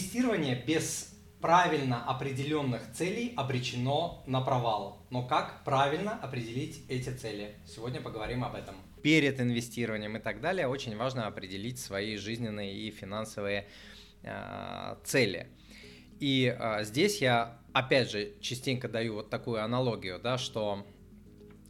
Инвестирование без правильно определенных целей обречено на провал. Но как правильно определить эти цели? Сегодня поговорим об этом. Перед инвестированием и так далее очень важно определить свои жизненные и финансовые э, цели. И э, здесь я опять же частенько даю вот такую аналогию, да, что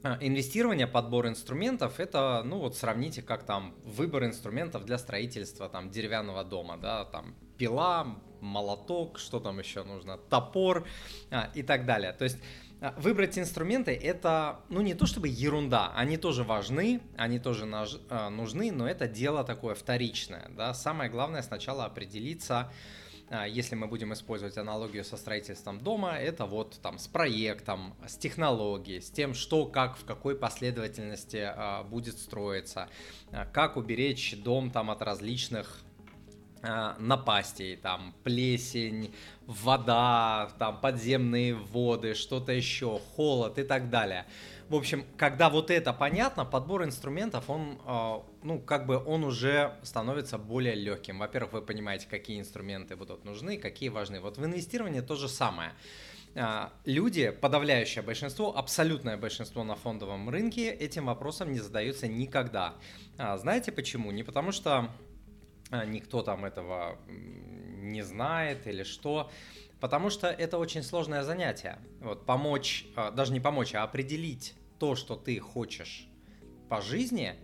а, Инвестирование, подбор инструментов, это, ну вот сравните, как там выбор инструментов для строительства там деревянного дома, да, там пила, молоток, что там еще нужно, топор а, и так далее. То есть а, выбрать инструменты это, ну не то чтобы ерунда, они тоже важны, они тоже наж, а, нужны, но это дело такое вторичное, да. Самое главное сначала определиться, а, если мы будем использовать аналогию со строительством дома, это вот там с проектом, с технологией, с тем, что, как, в какой последовательности а, будет строиться, а, как уберечь дом там от различных напастей, там плесень, вода, там подземные воды, что-то еще, холод и так далее. В общем, когда вот это понятно, подбор инструментов, он, а, ну, как бы он уже становится более легким. Во-первых, вы понимаете, какие инструменты будут нужны, какие важны. Вот в инвестировании то же самое. А, люди, подавляющее большинство, абсолютное большинство на фондовом рынке этим вопросом не задаются никогда. А, знаете почему? Не потому что никто там этого не знает или что. Потому что это очень сложное занятие. Вот помочь, даже не помочь, а определить то, что ты хочешь по жизни,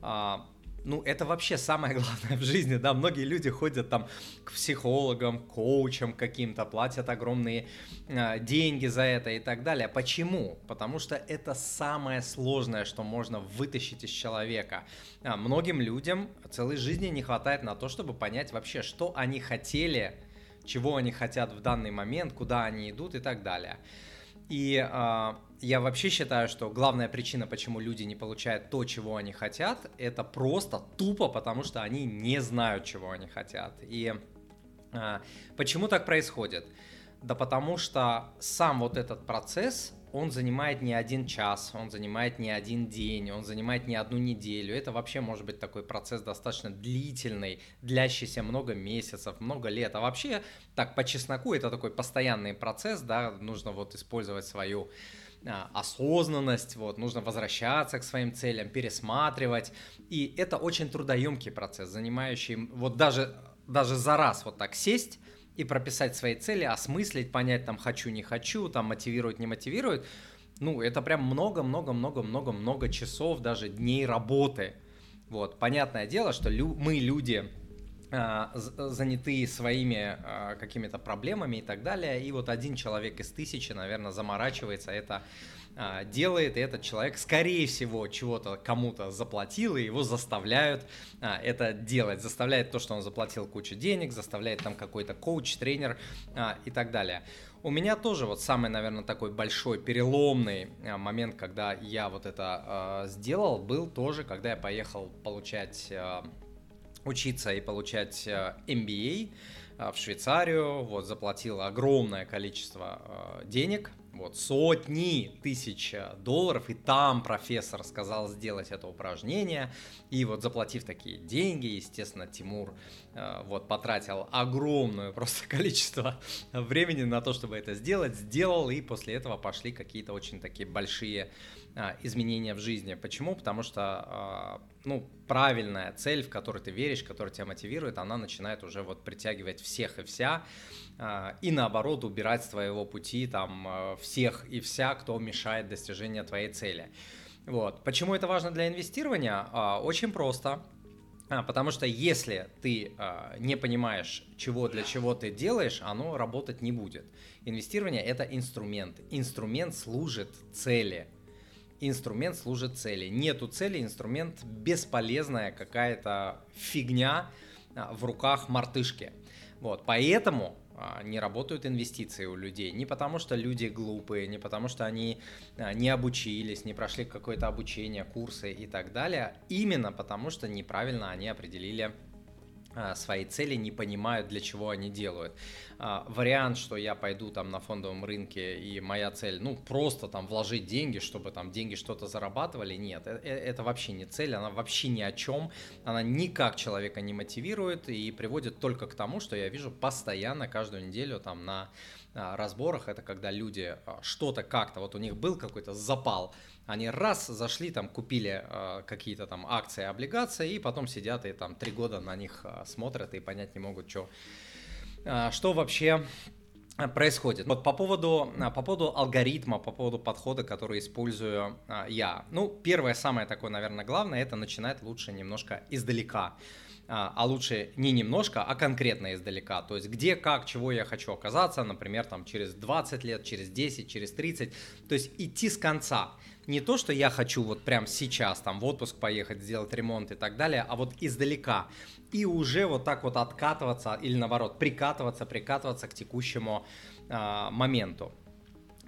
а, ну, это вообще самое главное в жизни, да, многие люди ходят там к психологам, коучам каким-то, платят огромные э, деньги за это и так далее. Почему? Потому что это самое сложное, что можно вытащить из человека. А, многим людям целой жизни не хватает на то, чтобы понять вообще, что они хотели, чего они хотят в данный момент, куда они идут и так далее. И э, я вообще считаю, что главная причина, почему люди не получают то, чего они хотят, это просто тупо, потому что они не знают, чего они хотят. И э, почему так происходит? Да потому что сам вот этот процесс, он занимает не один час, он занимает не один день, он занимает не одну неделю. Это вообще может быть такой процесс достаточно длительный, длящийся много месяцев, много лет. А вообще, так по чесноку, это такой постоянный процесс, да, нужно вот использовать свою а, осознанность, вот, нужно возвращаться к своим целям, пересматривать. И это очень трудоемкий процесс, занимающий вот даже, даже за раз вот так сесть и прописать свои цели, осмыслить, понять там хочу, не хочу, там мотивирует, не мотивирует. Ну, это прям много-много-много-много-много часов, даже дней работы. Вот, понятное дело, что лю- мы люди а, заняты своими а, какими-то проблемами и так далее, и вот один человек из тысячи, наверное, заморачивается это делает, и этот человек, скорее всего, чего-то кому-то заплатил, и его заставляют а, это делать. Заставляет то, что он заплатил кучу денег, заставляет там какой-то коуч, тренер а, и так далее. У меня тоже вот самый, наверное, такой большой переломный момент, когда я вот это сделал, был тоже, когда я поехал получать учиться и получать MBA в Швейцарию, вот заплатил огромное количество денег вот, сотни тысяч э, долларов, и там профессор сказал сделать это упражнение, и вот заплатив такие деньги, естественно, Тимур э, вот потратил огромное просто количество времени на то, чтобы это сделать, сделал, и после этого пошли какие-то очень такие большие э, изменения в жизни. Почему? Потому что, ну, правильная цель, в которую ты веришь, которая тебя мотивирует, она начинает уже вот притягивать всех и вся, а, и наоборот убирать с твоего пути там а, всех и вся, кто мешает достижению твоей цели. Вот. Почему это важно для инвестирования? А, очень просто. Потому что если ты не понимаешь, чего для чего ты делаешь, оно работать не будет. Инвестирование это инструмент. Инструмент служит цели. Инструмент служит цели. Нету цели, инструмент бесполезная какая-то фигня в руках мартышки. Вот, поэтому а, не работают инвестиции у людей. Не потому, что люди глупые, не потому, что они а, не обучились, не прошли какое-то обучение, курсы и так далее. Именно потому, что неправильно они определили а, свои цели, не понимают, для чего они делают. А, вариант, что я пойду там на фондовом рынке и моя цель, ну, просто там вложить деньги, чтобы там деньги что-то зарабатывали, нет, это, э, это вообще не цель, она вообще ни о чем, она никак человека не мотивирует и приводит только к тому, что я вижу постоянно каждую неделю там на а, разборах, это когда люди что-то как-то, вот у них был какой-то запал, они раз зашли, там купили э, какие-то там акции, облигации, и потом сидят и там три года на них смотрят и понять не могут, что, что вообще происходит. Вот по поводу, по поводу алгоритма, по поводу подхода, который использую а, я. Ну, первое, самое такое, наверное, главное, это начинать лучше немножко издалека. А, а лучше не немножко, а конкретно издалека. То есть где, как, чего я хочу оказаться, например, там через 20 лет, через 10, через 30. То есть идти с конца не то, что я хочу вот прям сейчас там в отпуск поехать, сделать ремонт и так далее, а вот издалека. И уже вот так вот откатываться или наоборот прикатываться, прикатываться к текущему э, моменту.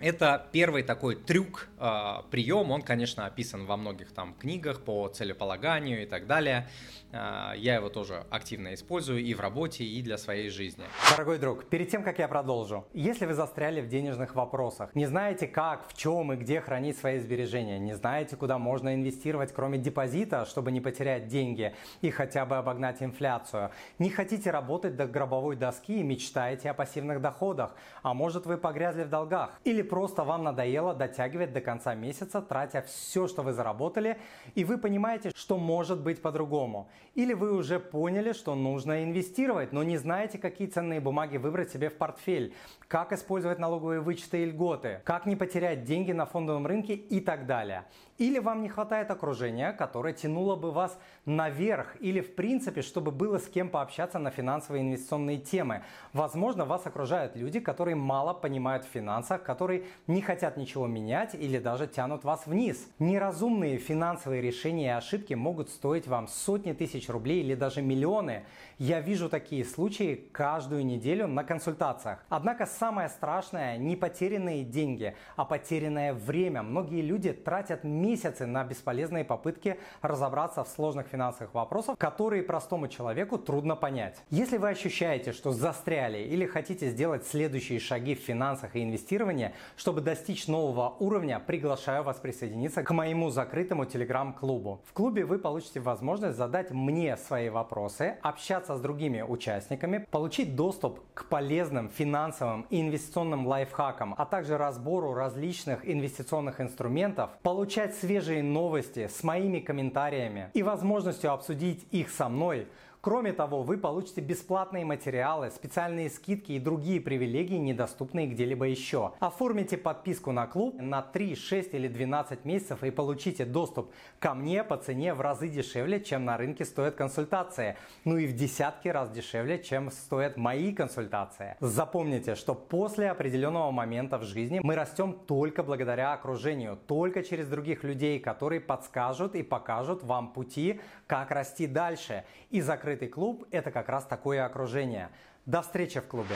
Это первый такой трюк, э, прием, он, конечно, описан во многих там книгах по целеполаганию и так далее. Э, я его тоже активно использую и в работе, и для своей жизни. Дорогой друг, перед тем, как я продолжу, если вы застряли в денежных вопросах, не знаете как, в чем и где хранить свои сбережения, не знаете, куда можно инвестировать, кроме депозита, чтобы не потерять деньги и хотя бы обогнать инфляцию, не хотите работать до гробовой доски и мечтаете о пассивных доходах, а может вы погрязли в долгах, или просто вам надоело дотягивать до конца месяца, тратя все, что вы заработали, и вы понимаете, что может быть по-другому. Или вы уже поняли, что нужно инвестировать, но не знаете, какие ценные бумаги выбрать себе в портфель, как использовать налоговые вычеты и льготы, как не потерять деньги на фондовом рынке и так далее. Или вам не хватает окружения, которое тянуло бы вас наверх, или в принципе, чтобы было с кем пообщаться на финансовые инвестиционные темы. Возможно, вас окружают люди, которые мало понимают в финансах, которые не хотят ничего менять или даже тянут вас вниз. Неразумные финансовые решения и ошибки могут стоить вам сотни тысяч рублей или даже миллионы. Я вижу такие случаи каждую неделю на консультациях. Однако самое страшное не потерянные деньги, а потерянное время. Многие люди тратят месяцы на бесполезные попытки разобраться в сложных финансовых вопросах, которые простому человеку трудно понять. Если вы ощущаете, что застряли или хотите сделать следующие шаги в финансах и инвестировании, чтобы достичь нового уровня, приглашаю вас присоединиться к моему закрытому телеграм-клубу. В клубе вы получите возможность задать мне свои вопросы, общаться с другими участниками, получить доступ к полезным финансовым и инвестиционным лайфхакам, а также разбору различных инвестиционных инструментов, получать свежие новости с моими комментариями и возможностью обсудить их со мной – Кроме того, вы получите бесплатные материалы, специальные скидки и другие привилегии, недоступные где-либо еще. Оформите подписку на клуб на 3, 6 или 12 месяцев и получите доступ ко мне по цене в разы дешевле, чем на рынке стоят консультации. Ну и в десятки раз дешевле, чем стоят мои консультации. Запомните, что после определенного момента в жизни мы растем только благодаря окружению, только через других людей, которые подскажут и покажут вам пути, как расти дальше. И закрытый клуб – это как раз такое окружение. До встречи в клубе.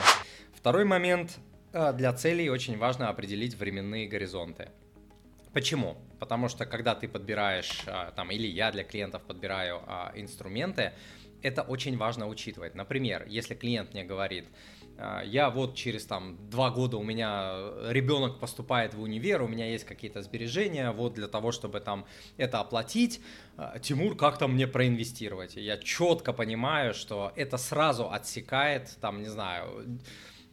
Второй момент. Э, для целей очень важно определить временные горизонты. Почему? Потому что когда ты подбираешь, э, там, или я для клиентов подбираю а, инструменты, это очень важно учитывать. Например, если клиент мне говорит, я вот через там два года у меня ребенок поступает в универ, у меня есть какие-то сбережения, вот для того, чтобы там это оплатить, а, Тимур, как там мне проинвестировать? я четко понимаю, что это сразу отсекает, там, не знаю,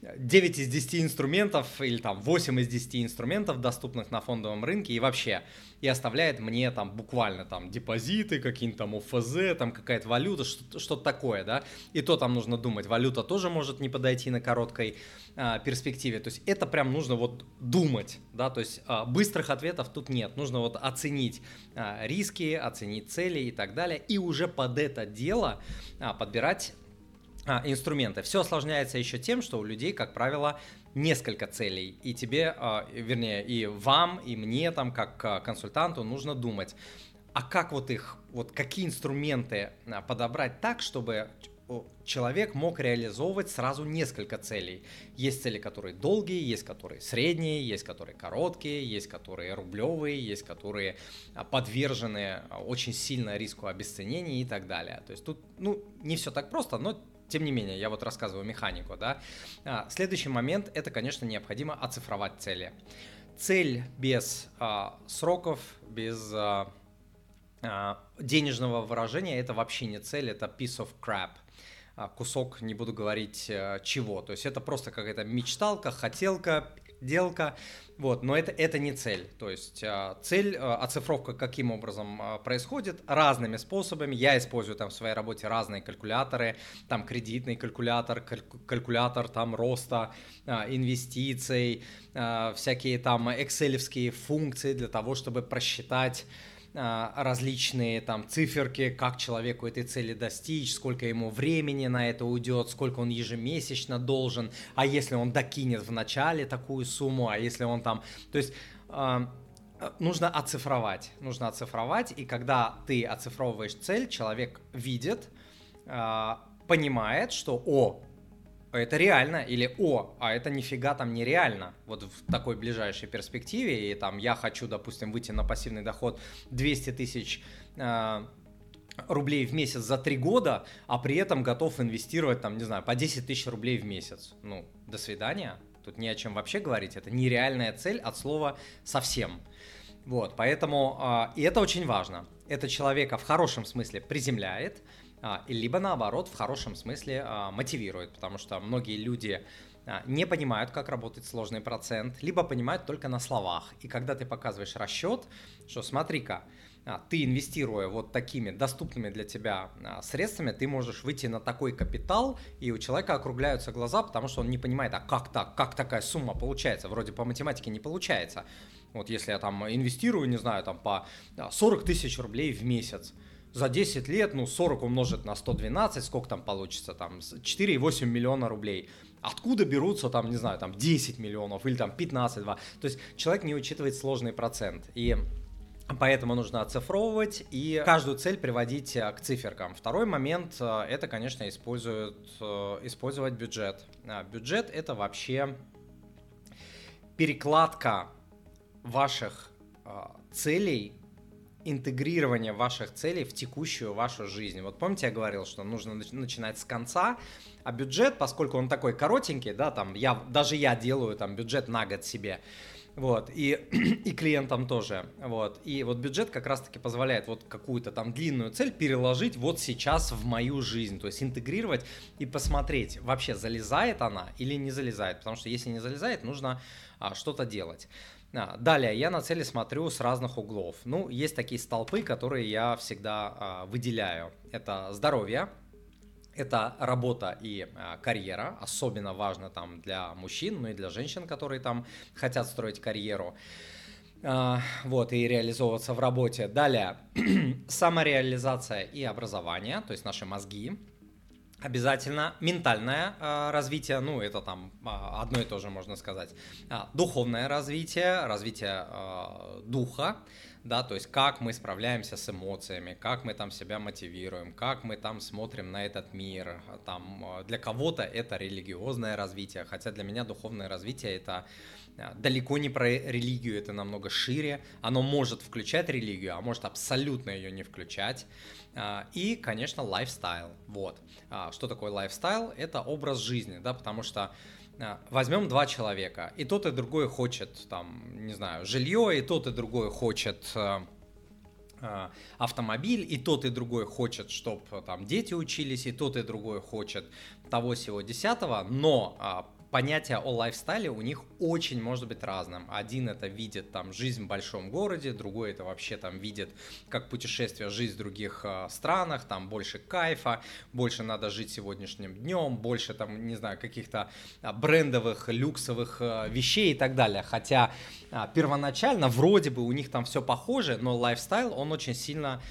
9 из 10 инструментов или там 8 из 10 инструментов, доступных на фондовом рынке и вообще, и оставляет мне там буквально там депозиты, какие-нибудь там ОФЗ, там какая-то валюта, что-то такое, да, и то там нужно думать, валюта тоже может не подойти на короткой а, перспективе, то есть это прям нужно вот думать, да, то есть а, быстрых ответов тут нет, нужно вот оценить а, риски, оценить цели и так далее, и уже под это дело а, подбирать инструменты. Все осложняется еще тем, что у людей, как правило, несколько целей. И тебе, а, вернее, и вам, и мне, там, как а, консультанту, нужно думать, а как вот их, вот какие инструменты а, подобрать так, чтобы человек мог реализовывать сразу несколько целей. Есть цели, которые долгие, есть которые средние, есть которые короткие, есть которые рублевые, есть которые а, подвержены а, очень сильно риску обесценения и так далее. То есть тут, ну, не все так просто, но тем не менее, я вот рассказываю механику, да. А, следующий момент – это, конечно, необходимо оцифровать цели. Цель без а, сроков, без а, а, денежного выражения – это вообще не цель, это piece of crap а, кусок, не буду говорить а, чего. То есть это просто какая-то мечталка, хотелка, делка, вот, но это, это не цель. То есть а, цель, а, оцифровка каким образом а, происходит? Разными способами. Я использую там в своей работе разные калькуляторы, там кредитный калькулятор, калькулятор там роста инвестиций, всякие там экселевские функции для того, чтобы просчитать различные там циферки, как человеку этой цели достичь, сколько ему времени на это уйдет, сколько он ежемесячно должен, а если он докинет в начале такую сумму, а если он там, то есть а, нужно оцифровать, нужно оцифровать, и когда ты оцифровываешь цель, человек видит, а, понимает, что, о, это реально, или о, а это нифига там нереально, вот в такой ближайшей перспективе, и там я хочу, допустим, выйти на пассивный доход 200 тысяч э, рублей в месяц за три года, а при этом готов инвестировать там, не знаю, по 10 тысяч рублей в месяц. Ну, до свидания, тут не о чем вообще говорить, это нереальная цель от слова совсем. Вот, поэтому, э, и это очень важно, это человека в хорошем смысле приземляет, а, либо наоборот в хорошем смысле а, мотивирует, потому что многие люди а, не понимают, как работает сложный процент, либо понимают только на словах. И когда ты показываешь расчет, что смотри-ка, ты инвестируя вот такими доступными для тебя средствами, ты можешь выйти на такой капитал, и у человека округляются глаза, потому что он не понимает, а как так, как такая сумма получается, вроде по математике не получается. Вот если я там инвестирую, не знаю, там по 40 тысяч рублей в месяц, за 10 лет, ну, 40 умножить на 112, сколько там получится, там, 4,8 миллиона рублей. Откуда берутся там, не знаю, там 10 миллионов или там 15, 2. То есть человек не учитывает сложный процент. И Поэтому нужно оцифровывать и каждую цель приводить э, к циферкам. Второй момент э, – это, конечно, используют, э, использовать бюджет. А, бюджет – это вообще перекладка ваших целей интегрирование ваших целей в текущую вашу жизнь. Вот помните, я говорил, что нужно начинать с конца, а бюджет, поскольку он такой коротенький, да, там я, даже я делаю там бюджет на год себе, вот, и, и клиентам тоже, вот, и вот бюджет как раз-таки позволяет вот какую-то там длинную цель переложить вот сейчас в мою жизнь, то есть интегрировать и посмотреть, вообще залезает она или не залезает, потому что если не залезает, нужно а, что-то делать. А, далее, я на цели смотрю с разных углов. Ну, есть такие столпы, которые я всегда а, выделяю. Это здоровье, это работа и а, карьера, особенно важно там для мужчин, ну и для женщин, которые там хотят строить карьеру. А, вот, и реализовываться в работе. Далее, самореализация и образование, то есть наши мозги, Обязательно ментальное э, развитие, ну это там э, одно и то же можно сказать, э, духовное развитие, развитие э, духа, да, то есть как мы справляемся с эмоциями, как мы там себя мотивируем, как мы там смотрим на этот мир, там для кого-то это религиозное развитие, хотя для меня духовное развитие это далеко не про религию, это намного шире, оно может включать религию, а может абсолютно ее не включать. А, и, конечно, lifestyle. Вот. А, что такое lifestyle? Это образ жизни, да, потому что а, возьмем два человека, и тот и другой хочет, там, не знаю, жилье, и тот и другой хочет автомобиль, и тот и другой хочет, чтобы там дети учились, и тот и другой хочет того всего десятого, но понятие о lifestyle у них очень может быть разным. Один это видит там жизнь в большом городе, другой это вообще там видит как путешествие, жизнь в других э, странах, там больше кайфа, больше надо жить сегодняшним днем, больше там, не знаю, каких-то а, брендовых, люксовых э, вещей и так далее. Хотя э, первоначально вроде бы у них там все похоже, но лайфстайл, он очень сильно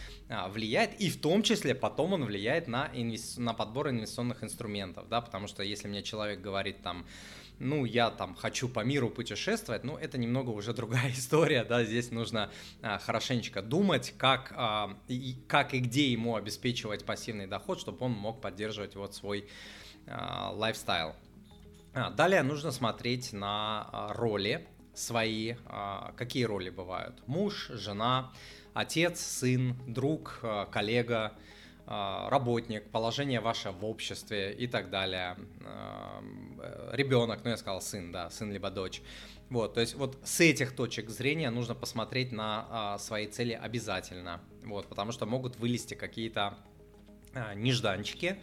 влияет, и в том числе потом он влияет на, инвес... на подбор инвестиционных инструментов, да, потому что если мне человек говорит там, ну, я там хочу по миру путешествовать, ну, это немного уже другая история, да, здесь нужно а, хорошенечко думать, как, а, и, как и где ему обеспечивать пассивный доход, чтобы он мог поддерживать вот свой а, лайфстайл. А, далее нужно смотреть на а, роли свои, а, какие роли бывают. Муж, жена, отец, сын, друг, а, коллега, а, работник, положение ваше в обществе и так далее. А, ребенок, ну я сказал сын, да, сын либо дочь. Вот, то есть вот с этих точек зрения нужно посмотреть на а, свои цели обязательно, вот, потому что могут вылезти какие-то нежданчики,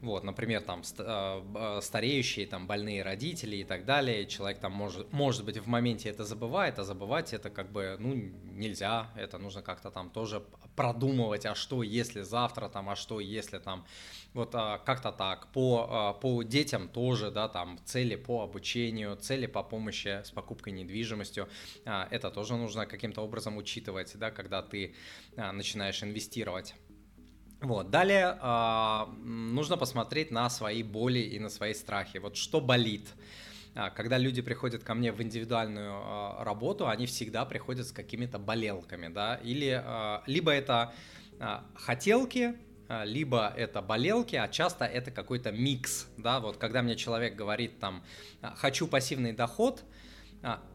вот, например, там э, стареющие, там больные родители и так далее. Человек там может, может быть в моменте это забывает, а забывать это как бы, ну, нельзя. Это нужно как-то там тоже продумывать, а что если завтра там, а что если там, вот а, как-то так. По, а, по детям тоже, да, там цели по обучению, цели по помощи с покупкой недвижимостью. А, это тоже нужно каким-то образом учитывать, да, когда ты начинаешь инвестировать. Вот. Далее э, нужно посмотреть на свои боли и на свои страхи. Вот что болит. А, когда люди приходят ко мне в индивидуальную э, работу, они всегда приходят с какими-то болелками, да, или э, либо это э, хотелки, либо это болелки, а часто это какой-то микс, да, вот когда мне человек говорит там, хочу пассивный доход,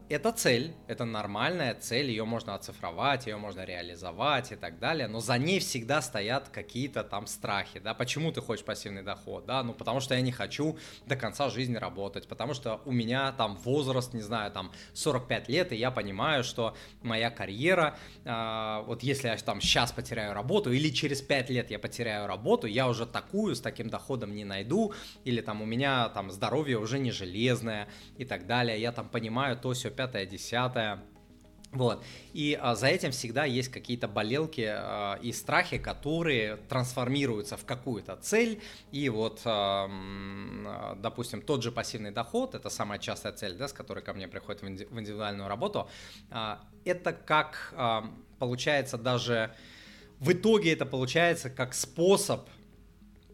это цель, это нормальная цель, ее можно оцифровать, ее можно реализовать и так далее, но за ней всегда стоят какие-то там страхи, да, почему ты хочешь пассивный доход, да, ну потому что я не хочу до конца жизни работать, потому что у меня там возраст, не знаю, там 45 лет, и я понимаю, что моя карьера, э, вот если я там сейчас потеряю работу или через 5 лет я потеряю работу, я уже такую с таким доходом не найду, или там у меня там здоровье уже не железное и так далее, я там понимаю то, все пятое, десятое. Вот. И а, за этим всегда есть какие-то болелки а, и страхи, которые трансформируются в какую-то цель. И вот, а, допустим, тот же пассивный доход, это самая частая цель, да, с которой ко мне приходит в, инди- в индивидуальную работу, а, это как а, получается даже... В итоге это получается как способ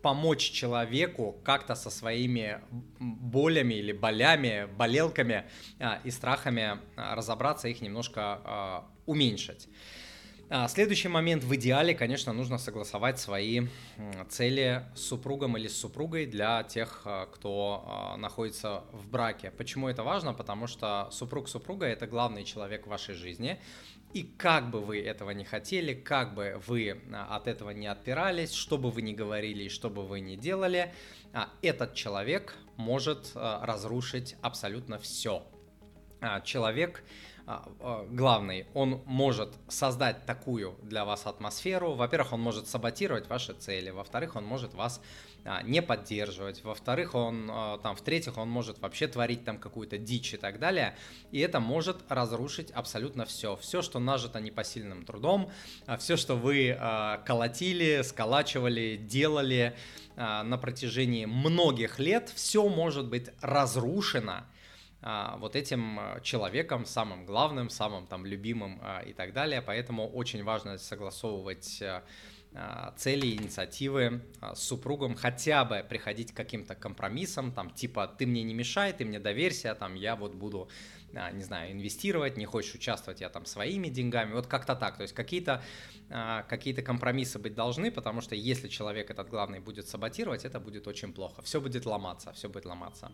помочь человеку как-то со своими болями или болями, болелками а, и страхами а, разобраться, их немножко а, уменьшить. Следующий момент. В идеале, конечно, нужно согласовать свои цели с супругом или с супругой для тех, кто находится в браке. Почему это важно? Потому что супруг-супруга – это главный человек в вашей жизни. И как бы вы этого не хотели, как бы вы а, от этого не отпирались, что бы вы ни говорили и что бы вы ни делали, а, этот человек может а, разрушить абсолютно все. Человек главный, он может создать такую для вас атмосферу. Во-первых, он может саботировать ваши цели. Во-вторых, он может вас а, не поддерживать. Во-вторых, он а, там, в-третьих, он может вообще творить там какую-то дичь и так далее. И это может разрушить абсолютно все. Все, что нажито непосильным трудом, а, все, что вы колотили, сколачивали, делали на протяжении многих лет, все может быть разрушено вот этим человеком, самым главным, самым там любимым и так далее. Поэтому очень важно согласовывать а, цели, инициативы а, с супругом, хотя бы приходить к каким-то компромиссам, там, типа, ты мне не мешай, ты мне доверься, там, я вот буду, а, не знаю, инвестировать, не хочешь участвовать, я там своими деньгами, вот как-то так, то есть какие-то какие компромиссы быть должны, потому что если человек этот главный будет саботировать, это будет очень плохо, все будет ломаться, все будет ломаться.